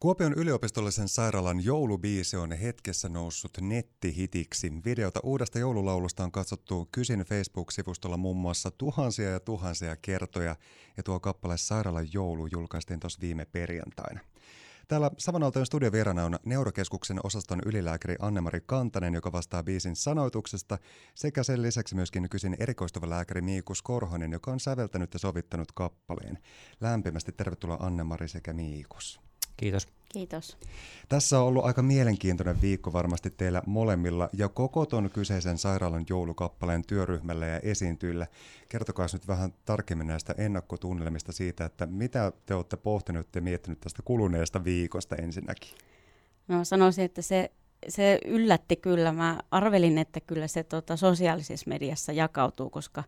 Kuopion yliopistollisen sairaalan joulubiisi on hetkessä noussut nettihitiksi. Videota uudesta joululaulusta on katsottu Kysin Facebook-sivustolla muun muassa tuhansia ja tuhansia kertoja, ja tuo kappale Sairaalan joulu julkaistiin tuossa viime perjantaina. Täällä Savanaltojen studiovierana on Neurokeskuksen osaston ylilääkäri Anne-Mari Kantanen, joka vastaa biisin sanoituksesta, sekä sen lisäksi myöskin kysin erikoistuva lääkäri Miikus Korhonen, joka on säveltänyt ja sovittanut kappaleen. Lämpimästi tervetuloa Anne-Mari sekä Miikus. Kiitos. Kiitos. Tässä on ollut aika mielenkiintoinen viikko varmasti teillä molemmilla ja koko ton kyseisen sairaalan joulukappaleen työryhmällä ja esiintyillä. Kertokaa nyt vähän tarkemmin näistä ennakkotunnelmista siitä, että mitä te olette pohtineet ja miettinyt tästä kuluneesta viikosta ensinnäkin. No sanoisin, että se, se yllätti kyllä. Mä arvelin, että kyllä se tota, sosiaalisessa mediassa jakautuu, koska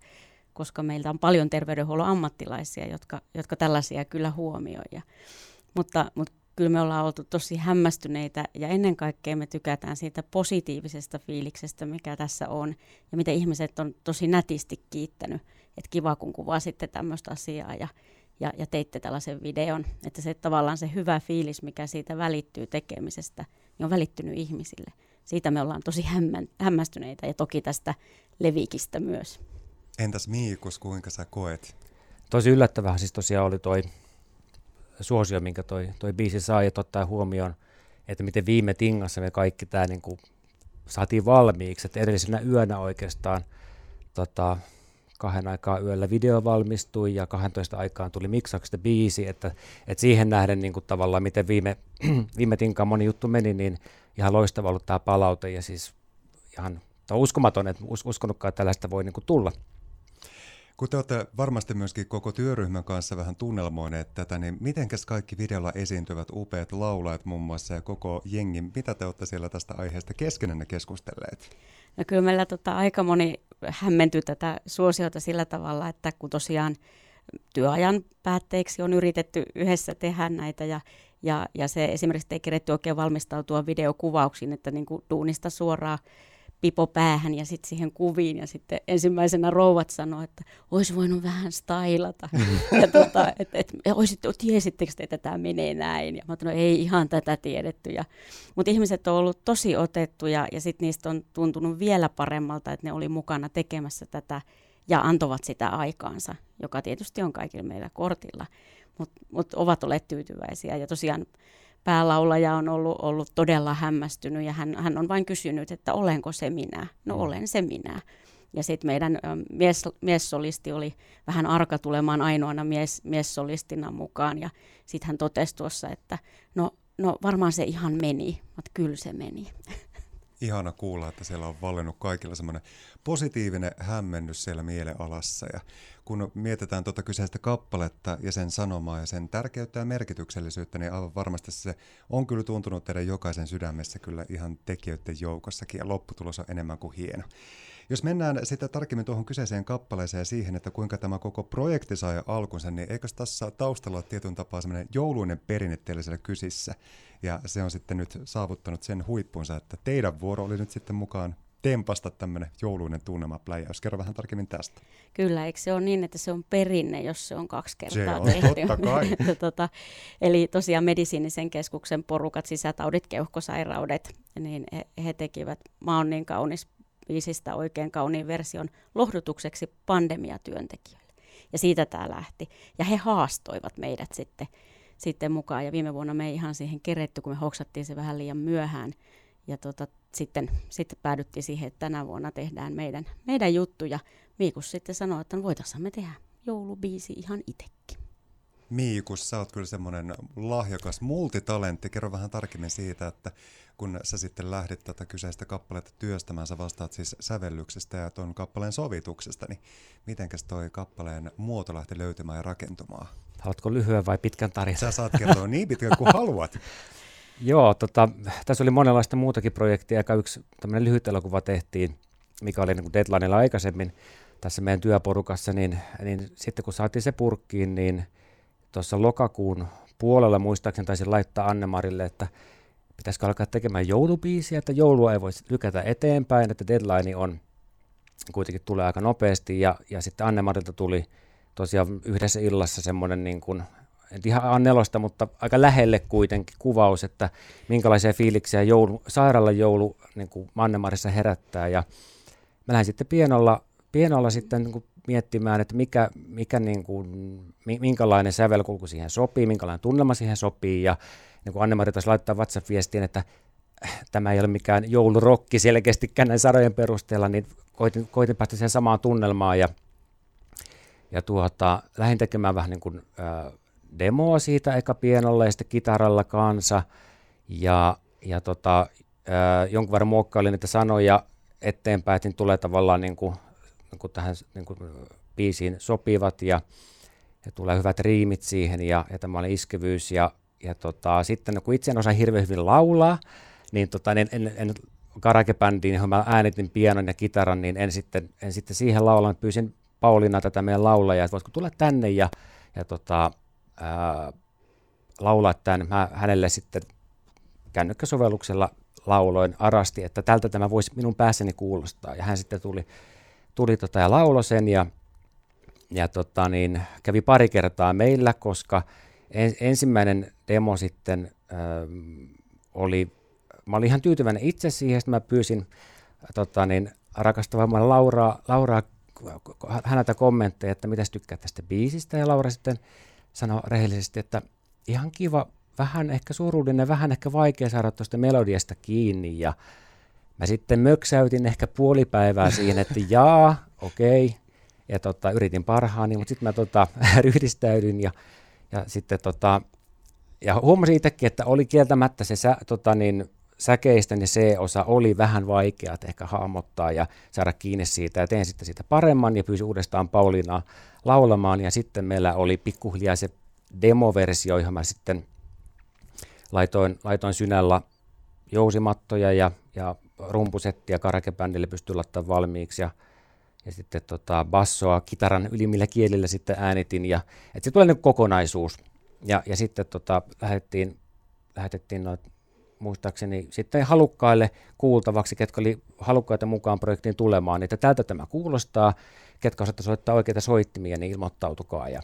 koska meiltä on paljon terveydenhuollon ammattilaisia, jotka, jotka tällaisia kyllä huomioi. Ja, mutta, mutta kyllä me ollaan oltu tosi hämmästyneitä ja ennen kaikkea me tykätään siitä positiivisesta fiiliksestä, mikä tässä on ja mitä ihmiset on tosi nätisti kiittänyt. Että kiva, kun kuvaa sitten tämmöistä asiaa ja, ja, ja teitte tällaisen videon. Että se tavallaan se hyvä fiilis, mikä siitä välittyy tekemisestä, niin on välittynyt ihmisille. Siitä me ollaan tosi hämmä, hämmästyneitä ja toki tästä levikistä myös. Entäs Miikus, kuinka sä koet? Tosi yllättävää siis tosiaan oli toi suosio, minkä toi, toi biisi sai, että ottaa huomioon, että miten viime tingassa me kaikki tämä niin saatiin valmiiksi, että edellisenä yönä oikeastaan tota, kahden aikaa yöllä video valmistui ja 12 aikaan tuli miksauksesta biisi, että, että siihen nähden niin kuin tavallaan miten viime, viime tinkaan moni juttu meni, niin ihan loistava ollut tämä palaute ja siis ihan uskomaton, että us, uskonutkaan, että tällaista voi niin kuin tulla. Kun te olette varmasti myöskin koko työryhmän kanssa vähän tunnelmoineet tätä, niin mitenkäs kaikki videolla esiintyvät upeat laulajat muun muassa ja koko jengi, mitä te olette siellä tästä aiheesta keskenänne keskustelleet? No kyllä meillä tota, aika moni hämmentyi tätä suosiota sillä tavalla, että kun tosiaan työajan päätteeksi on yritetty yhdessä tehdä näitä ja, ja, ja se esimerkiksi ei keretty oikein valmistautua videokuvauksiin, että niin kuin duunista suoraan pipo päähän ja sitten siihen kuviin. Ja sitten ensimmäisenä rouvat sanoi, että olisi voinut vähän stylata. ja tota, et, et, olisit, tiesittekö te, että tämä menee näin? Ja mä sanoin, no ei ihan tätä tiedetty. Ja, mutta ihmiset on ollut tosi otettuja ja sitten niistä on tuntunut vielä paremmalta, että ne oli mukana tekemässä tätä ja antovat sitä aikaansa, joka tietysti on kaikille meillä kortilla, mutta mut ovat olleet tyytyväisiä. Ja tosiaan päälaulaja on ollut, ollut todella hämmästynyt ja hän, hän on vain kysynyt, että olenko se minä? No mm. olen se minä. Ja sitten meidän mies, miessolisti oli vähän arka tulemaan ainoana mies, miessolistina mukaan ja sitten hän totesi tuossa, että no, no varmaan se ihan meni, mutta kyllä se meni. ihana kuulla, että siellä on valinnut kaikilla semmoinen positiivinen hämmennys siellä mielealassa. Ja kun mietitään tuota kyseistä kappaletta ja sen sanomaa ja sen tärkeyttä ja merkityksellisyyttä, niin aivan varmasti se on kyllä tuntunut teidän jokaisen sydämessä kyllä ihan tekijöiden joukossakin ja lopputulos on enemmän kuin hieno. Jos mennään sitten tarkemmin tuohon kyseiseen kappaleeseen ja siihen, että kuinka tämä koko projekti sai alkunsa, niin eikö tässä taustalla ole tietyn tapaa semmoinen jouluinen perinne teillä siellä kysissä? Ja se on sitten nyt saavuttanut sen huippunsa, että teidän vuoro oli nyt sitten mukaan tempasta tämmöinen jouluinen tunnelmapläjäys. Kerro vähän tarkemmin tästä. Kyllä, eikö se ole niin, että se on perinne, jos se on kaksi kertaa se on, tehty? Totta kai. tota, eli tosiaan medisiinisen keskuksen porukat, sisätaudit, keuhkosairaudet, niin he, he tekivät Mä oon niin kaunis biisistä oikein kauniin version lohdutukseksi pandemiatyöntekijöille. Ja siitä tämä lähti. Ja he haastoivat meidät sitten, sitten mukaan. Ja viime vuonna me ei ihan siihen keretty, kun me hoksattiin se vähän liian myöhään. Ja tota, sitten, sitten päädyttiin siihen, että tänä vuonna tehdään meidän, meidän juttu. Ja Miikus sitten sanoi, että no voitaisiin me tehdä joulubiisi ihan itsekin. Miikus, sä oot kyllä semmoinen lahjakas multitalentti. Kerro vähän tarkemmin siitä, että kun sä sitten lähdit tätä kyseistä kappaletta työstämään, sä vastaat siis sävellyksestä ja tuon kappaleen sovituksesta, niin mitenkäs toi kappaleen muoto lähti löytymään ja rakentumaan? Haluatko lyhyen vai pitkän tarinan? Sä saat kertoa niin pitkän kuin haluat. Joo, tota, tässä oli monenlaista muutakin projektia, ja yksi tämmöinen lyhyt elokuva tehtiin, mikä oli niin deadlineilla aikaisemmin tässä meidän työporukassa, niin, niin sitten kun saatiin se purkkiin, niin tuossa lokakuun puolella muistaakseni taisin laittaa Annemarille, että pitäisikö alkaa tekemään joulubiisiä, että joulua ei voi lykätä eteenpäin, että deadline on kuitenkin tulee aika nopeasti ja, ja sitten Annemarilta tuli tosiaan yhdessä illassa semmoinen niin kuin en ihan A4, mutta aika lähelle kuitenkin kuvaus, että minkälaisia fiiliksiä joulu, sairaalan joulu niin kuin Mannemarissa herättää. Ja mä lähdin sitten pienolla, pienolla sitten niin kuin miettimään, että mikä, mikä niin kuin, minkälainen sävelkulku siihen sopii, minkälainen tunnelma siihen sopii. Ja niin kuin Anne-Mari taisi laittaa WhatsApp-viestiin, että tämä ei ole mikään joulurokki selkeästikään näin sarojen perusteella, niin koitin, koitin päästä siihen samaan tunnelmaan ja, ja tuota, lähdin tekemään vähän niin kuin, äh, demoa siitä eka pienolla ja sitten kitaralla kanssa ja, ja tota, äh, jonkun verran muokkailin niitä sanoja eteenpäin, että tulee tavallaan niin kuin, niin kuin tähän niin kuin biisiin sopivat ja, ja tulee hyvät riimit siihen ja, ja tämä oli iskevyys ja, ja tota, sitten kun itse en osaa hirveän hyvin laulaa, niin tota, en, en, en karakebändiin, johon mä äänitin pianon ja kitaran, niin en sitten, en sitten siihen laulan. Pyysin Pauliina tätä meidän laulajaa, että voitko tulla tänne ja, ja tota, ää, laulaa tämän. Mä hänelle sitten kännykkäsovelluksella lauloin arasti, että tältä tämä voisi minun päässäni kuulostaa. Ja hän sitten tuli, tuli tota ja lauloi sen ja, ja tota niin, kävi pari kertaa meillä, koska en, ensimmäinen demo sitten ää, oli mä olin ihan tyytyväinen itse siihen, että mä pyysin tota, niin, rakastavaa Lauraa, Lauraa häneltä kommentteja, että mitä tykkää tästä biisistä, ja Laura sitten sanoi rehellisesti, että ihan kiva, vähän ehkä surullinen, vähän ehkä vaikea saada tuosta melodiasta kiinni, ja mä sitten möksäytin ehkä puoli päivää siihen, että jaa, okei, okay. ja tota, yritin parhaani, mutta sitten mä tota, ryhdistäydyin, ja, ja sitten tota, ja huomasin itsekin, että oli kieltämättä se sä, tota, niin, säkeistä niin C-osa oli vähän vaikea ehkä hahmottaa ja saada kiinni siitä. Ja tein sitten siitä paremman ja pyysin uudestaan Pauliinaa laulamaan. Ja sitten meillä oli pikkuhiljaa se demoversio, johon mä sitten laitoin, laitoin synällä jousimattoja ja, ja rumpusettia karakebändille pystyi laittamaan valmiiksi. Ja, ja sitten tota, bassoa kitaran ylimmillä kielillä sitten äänitin. Ja, et se tulee niin kokonaisuus. Ja, ja sitten tota, lähetettiin, lähetettiin noita muistaakseni sitten halukkaille kuultavaksi, ketkä oli halukkaita mukaan projektiin tulemaan, niin että tältä tämä kuulostaa, ketkä osaatte soittaa oikeita soittimia, niin ilmoittautukaa ja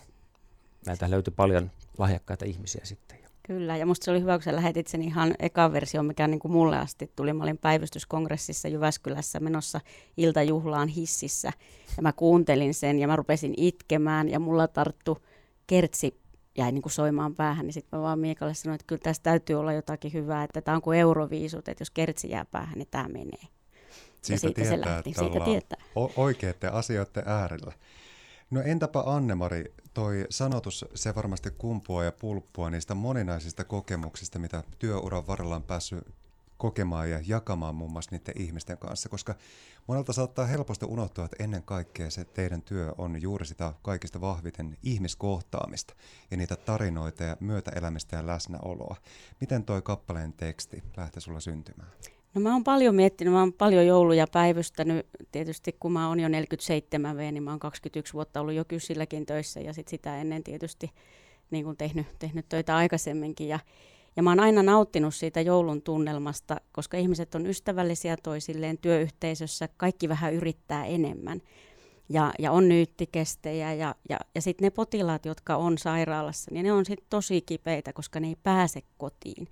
näiltä löytyi paljon lahjakkaita ihmisiä sitten. Kyllä, ja musta se oli hyvä, kun sä lähetit sen ihan eka versio, mikä niin kuin mulle asti tuli. Mä olin päivystyskongressissa Jyväskylässä menossa iltajuhlaan hississä, ja mä kuuntelin sen, ja mä rupesin itkemään, ja mulla tarttu kertsi jäi niin kuin soimaan päähän, niin sitten mä vaan Miikalle sanoin, että kyllä tässä täytyy olla jotakin hyvää, että tämä on kuin euroviisut, että jos kertsi jää päähän, niin tämä menee. Siitä, ja siitä tietää, se lähti. että siitä tietää. oikeiden asioiden äärellä. No entäpä Annemari, toi sanotus, se varmasti kumpuaa ja pulppua niistä moninaisista kokemuksista, mitä työuran varrella on päässyt kokemaan ja jakamaan muun muassa niiden ihmisten kanssa, koska monelta saattaa helposti unohtua, että ennen kaikkea se teidän työ on juuri sitä kaikista vahviten ihmiskohtaamista ja niitä tarinoita ja myötäelämistä ja läsnäoloa. Miten toi kappaleen teksti lähtee sulla syntymään? No mä oon paljon miettinyt, mä oon paljon jouluja päivystänyt. Tietysti kun mä oon jo 47 V, niin mä oon 21 vuotta ollut jo kysilläkin töissä ja sit sitä ennen tietysti niin kun tehnyt, tehnyt töitä aikaisemminkin. Ja, ja mä oon aina nauttinut siitä joulun tunnelmasta, koska ihmiset on ystävällisiä toisilleen työyhteisössä, kaikki vähän yrittää enemmän. Ja, ja on nyyttikestejä ja, ja, ja sitten ne potilaat, jotka on sairaalassa, niin ne on sitten tosi kipeitä, koska ne ei pääse kotiin.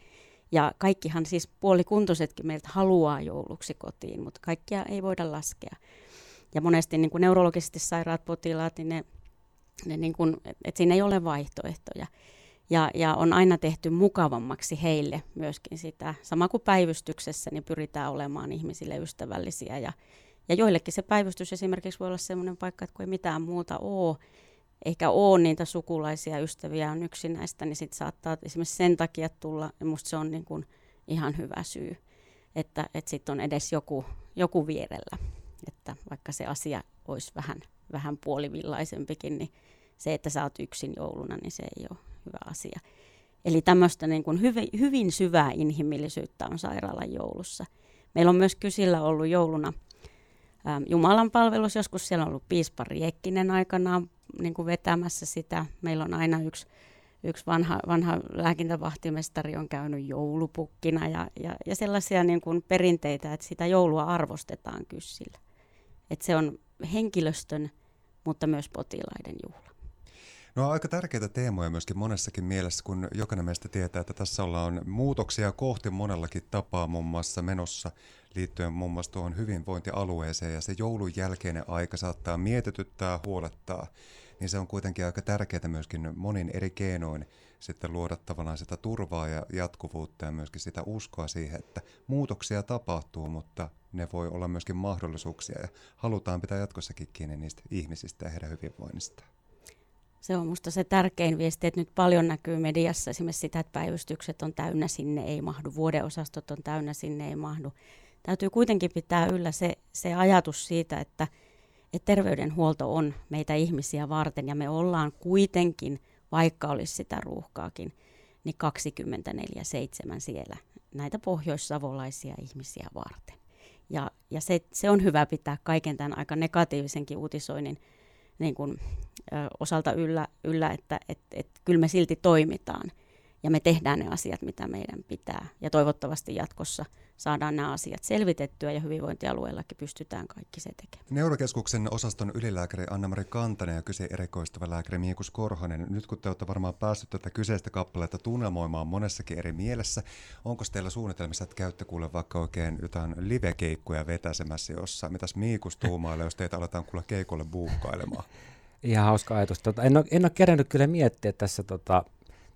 Ja kaikkihan siis puolikuntoisetkin meiltä haluaa jouluksi kotiin, mutta kaikkia ei voida laskea. Ja monesti niin kuin neurologisesti sairaat potilaat, niin ne, ne niin kuin, et siinä ei ole vaihtoehtoja. Ja, ja on aina tehty mukavammaksi heille myöskin sitä. Sama kuin päivystyksessä, niin pyritään olemaan ihmisille ystävällisiä. Ja, ja joillekin se päivystys esimerkiksi voi olla sellainen paikka, että kun ei mitään muuta ole, eikä ole niitä sukulaisia ystäviä on yksinäistä, niin sitten saattaa esimerkiksi sen takia tulla, ja musta se on niin kuin ihan hyvä syy, että, että sitten on edes joku, joku vierellä. Että vaikka se asia olisi vähän, vähän puolivillaisempikin, niin se, että sä oot yksin jouluna, niin se ei ole hyvä asia. Eli tämmöistä niin kuin hyvin, hyvin syvää inhimillisyyttä on sairaalan joulussa. Meillä on myös Kysillä ollut jouluna Jumalan palvelus. Joskus siellä on ollut piispa Riekkinen aikanaan niin kuin vetämässä sitä. Meillä on aina yksi, yksi vanha, vanha lääkintävahtimestari on käynyt joulupukkina ja, ja, ja sellaisia niin kuin perinteitä, että sitä joulua arvostetaan Kyssillä. Että se on henkilöstön, mutta myös potilaiden juhla. No aika tärkeitä teemoja myöskin monessakin mielessä, kun jokainen meistä tietää, että tässä ollaan muutoksia kohti monellakin tapaa muun muassa menossa liittyen muun muassa tuohon hyvinvointialueeseen. Ja se joulun jälkeinen aika saattaa mietityttää, huolettaa, niin se on kuitenkin aika tärkeää myöskin monin eri keinoin sitten luoda tavallaan sitä turvaa ja jatkuvuutta ja myöskin sitä uskoa siihen, että muutoksia tapahtuu, mutta ne voi olla myöskin mahdollisuuksia. Ja halutaan pitää jatkossakin kiinni niistä ihmisistä ja heidän hyvinvoinnista. Se on minusta se tärkein viesti, että nyt paljon näkyy mediassa esimerkiksi sitä, että päivystykset on täynnä, sinne ei mahdu, vuodeosastot on täynnä, sinne ei mahdu. Täytyy kuitenkin pitää yllä se, se ajatus siitä, että, että terveydenhuolto on meitä ihmisiä varten ja me ollaan kuitenkin, vaikka olisi sitä ruuhkaakin, niin 24-7 siellä näitä pohjoissavolaisia ihmisiä varten. Ja, ja se, se on hyvä pitää kaiken tämän aika negatiivisenkin uutisoinnin niin kuin, ö, osalta yllä, yllä että et, et, kyllä me silti toimitaan ja me tehdään ne asiat, mitä meidän pitää. Ja toivottavasti jatkossa saadaan nämä asiat selvitettyä ja hyvinvointialueellakin pystytään kaikki se tekemään. Neurokeskuksen osaston ylilääkäri Anna-Mari Kantanen ja kyse erikoistuva lääkäri Miikus Korhonen. Nyt kun te olette varmaan päässyt tätä kyseistä kappaletta tunnelmoimaan monessakin eri mielessä, onko teillä suunnitelmissa, että käytte kuule vaikka oikein jotain livekeikkoja vetäsemässä jossain? Mitäs Miikus tuumailee, jos teitä aletaan kuule keikolle buukkailemaan? Ihan hauska ajatus. Tota, en, ole, en ole kerännyt kyllä miettiä tässä tota,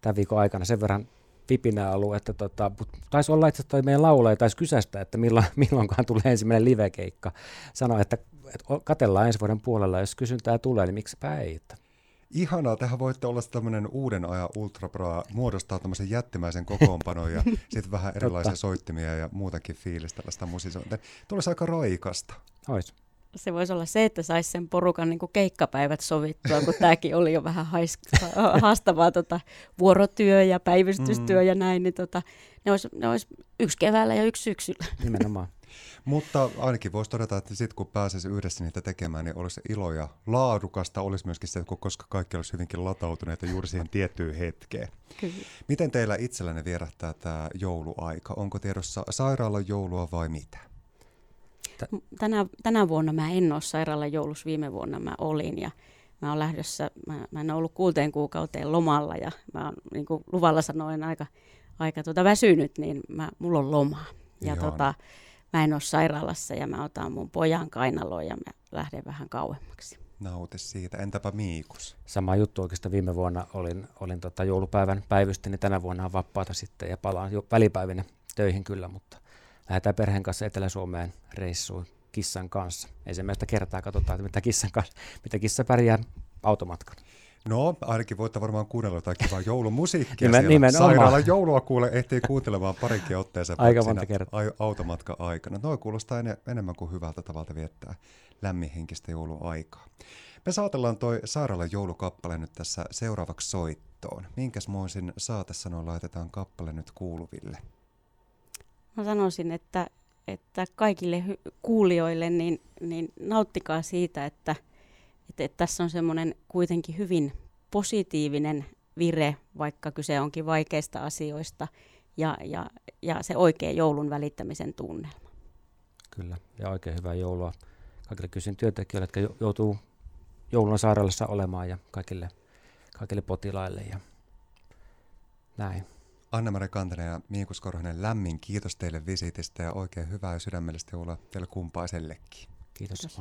tämän viikon aikana sen verran vipinää ollut, että tota, taisi olla itse toi meidän laulaja taisi kysästä, että milloin, milloinkaan tulee ensimmäinen livekeikka. Sanoi, että, että katellaan ensi vuoden puolella, jos kysyntää tulee, niin miksipä ei. Että. Ihanaa, tähän voitte olla tämmöinen uuden ajan ultrabra, muodostaa tämmöisen jättimäisen kokoonpanon ja sitten vähän erilaisia soittimia ja muutakin fiilistä tällaista musisointia. Tulisi aika raikasta. Ois se voisi olla se, että saisi sen porukan niin kuin keikkapäivät sovittua, kun tämäkin oli jo vähän haastavaa tota, vuorotyö ja päivystystyö mm. ja näin, niin tota, ne, olisi, ne olisi yksi keväällä ja yksi syksyllä. Nimenomaan. Mutta ainakin voisi todeta, että sitten kun pääsisi yhdessä niitä tekemään, niin olisi ilo ja laadukasta olisi myöskin se, koska kaikki olisi hyvinkin latautuneita juuri siihen tiettyyn hetkeen. Kyllä. Miten teillä itsellänne vierähtää tämä jouluaika? Onko tiedossa sairaalan joulua vai mitä? Tänä, tänä vuonna mä en ole sairaalan joulussa, viime vuonna mä olin ja mä oon lähdössä, mä, mä en ollut kuuteen kuukauteen lomalla ja mä oon, niin kuin luvalla sanoin, aika, aika tuota väsynyt, niin mä, mulla on loma. Ja tota, mä en ole sairaalassa ja mä otan mun pojan kainaloon ja mä lähden vähän kauemmaksi. Nauti siitä. Entäpä Miikus? Sama juttu oikeastaan viime vuonna olin, olin tota joulupäivän päivystä, niin tänä vuonna on vapaata sitten ja palaan jo välipäivinä töihin kyllä, mutta – lähdetään perheen kanssa Etelä-Suomeen reissuun kissan kanssa. Ensimmäistä kertaa katsotaan, että mitä, kissan kanssa, mitä kissa pärjää automatkan. No, ainakin voitte varmaan kuunnella jotain kivaa joulumusiikkia Nimen, siellä. Sairaalan joulua kuule ehtii kuuntelemaan parinkin otteeseen Aika monta kertaa. automatka aikana. Noin kuulostaa en, enemmän kuin hyvältä tavalta viettää lämminhenkistä jouluaikaa. Me saatellaan toi Sairaalan joulukappale nyt tässä seuraavaksi soittoon. Minkäs muisin saatesanoin laitetaan kappale nyt kuuluville? Mä sanoisin, että, että kaikille hy- kuulijoille niin, niin nauttikaa siitä, että, että, että tässä on semmoinen kuitenkin hyvin positiivinen vire, vaikka kyse onkin vaikeista asioista, ja, ja, ja se oikea joulun välittämisen tunnelma. Kyllä, ja oikein hyvää joulua kaikille kysyn työntekijöille, jotka joutuu joulun sairaalassa olemaan, ja kaikille, kaikille potilaille, ja näin. Anna-Mari Kantanen ja Miikus Korhonen, lämmin kiitos teille visitistä ja oikein hyvää ja sydämellistä joulua teille kumpaisellekin. Kiitos. kiitos.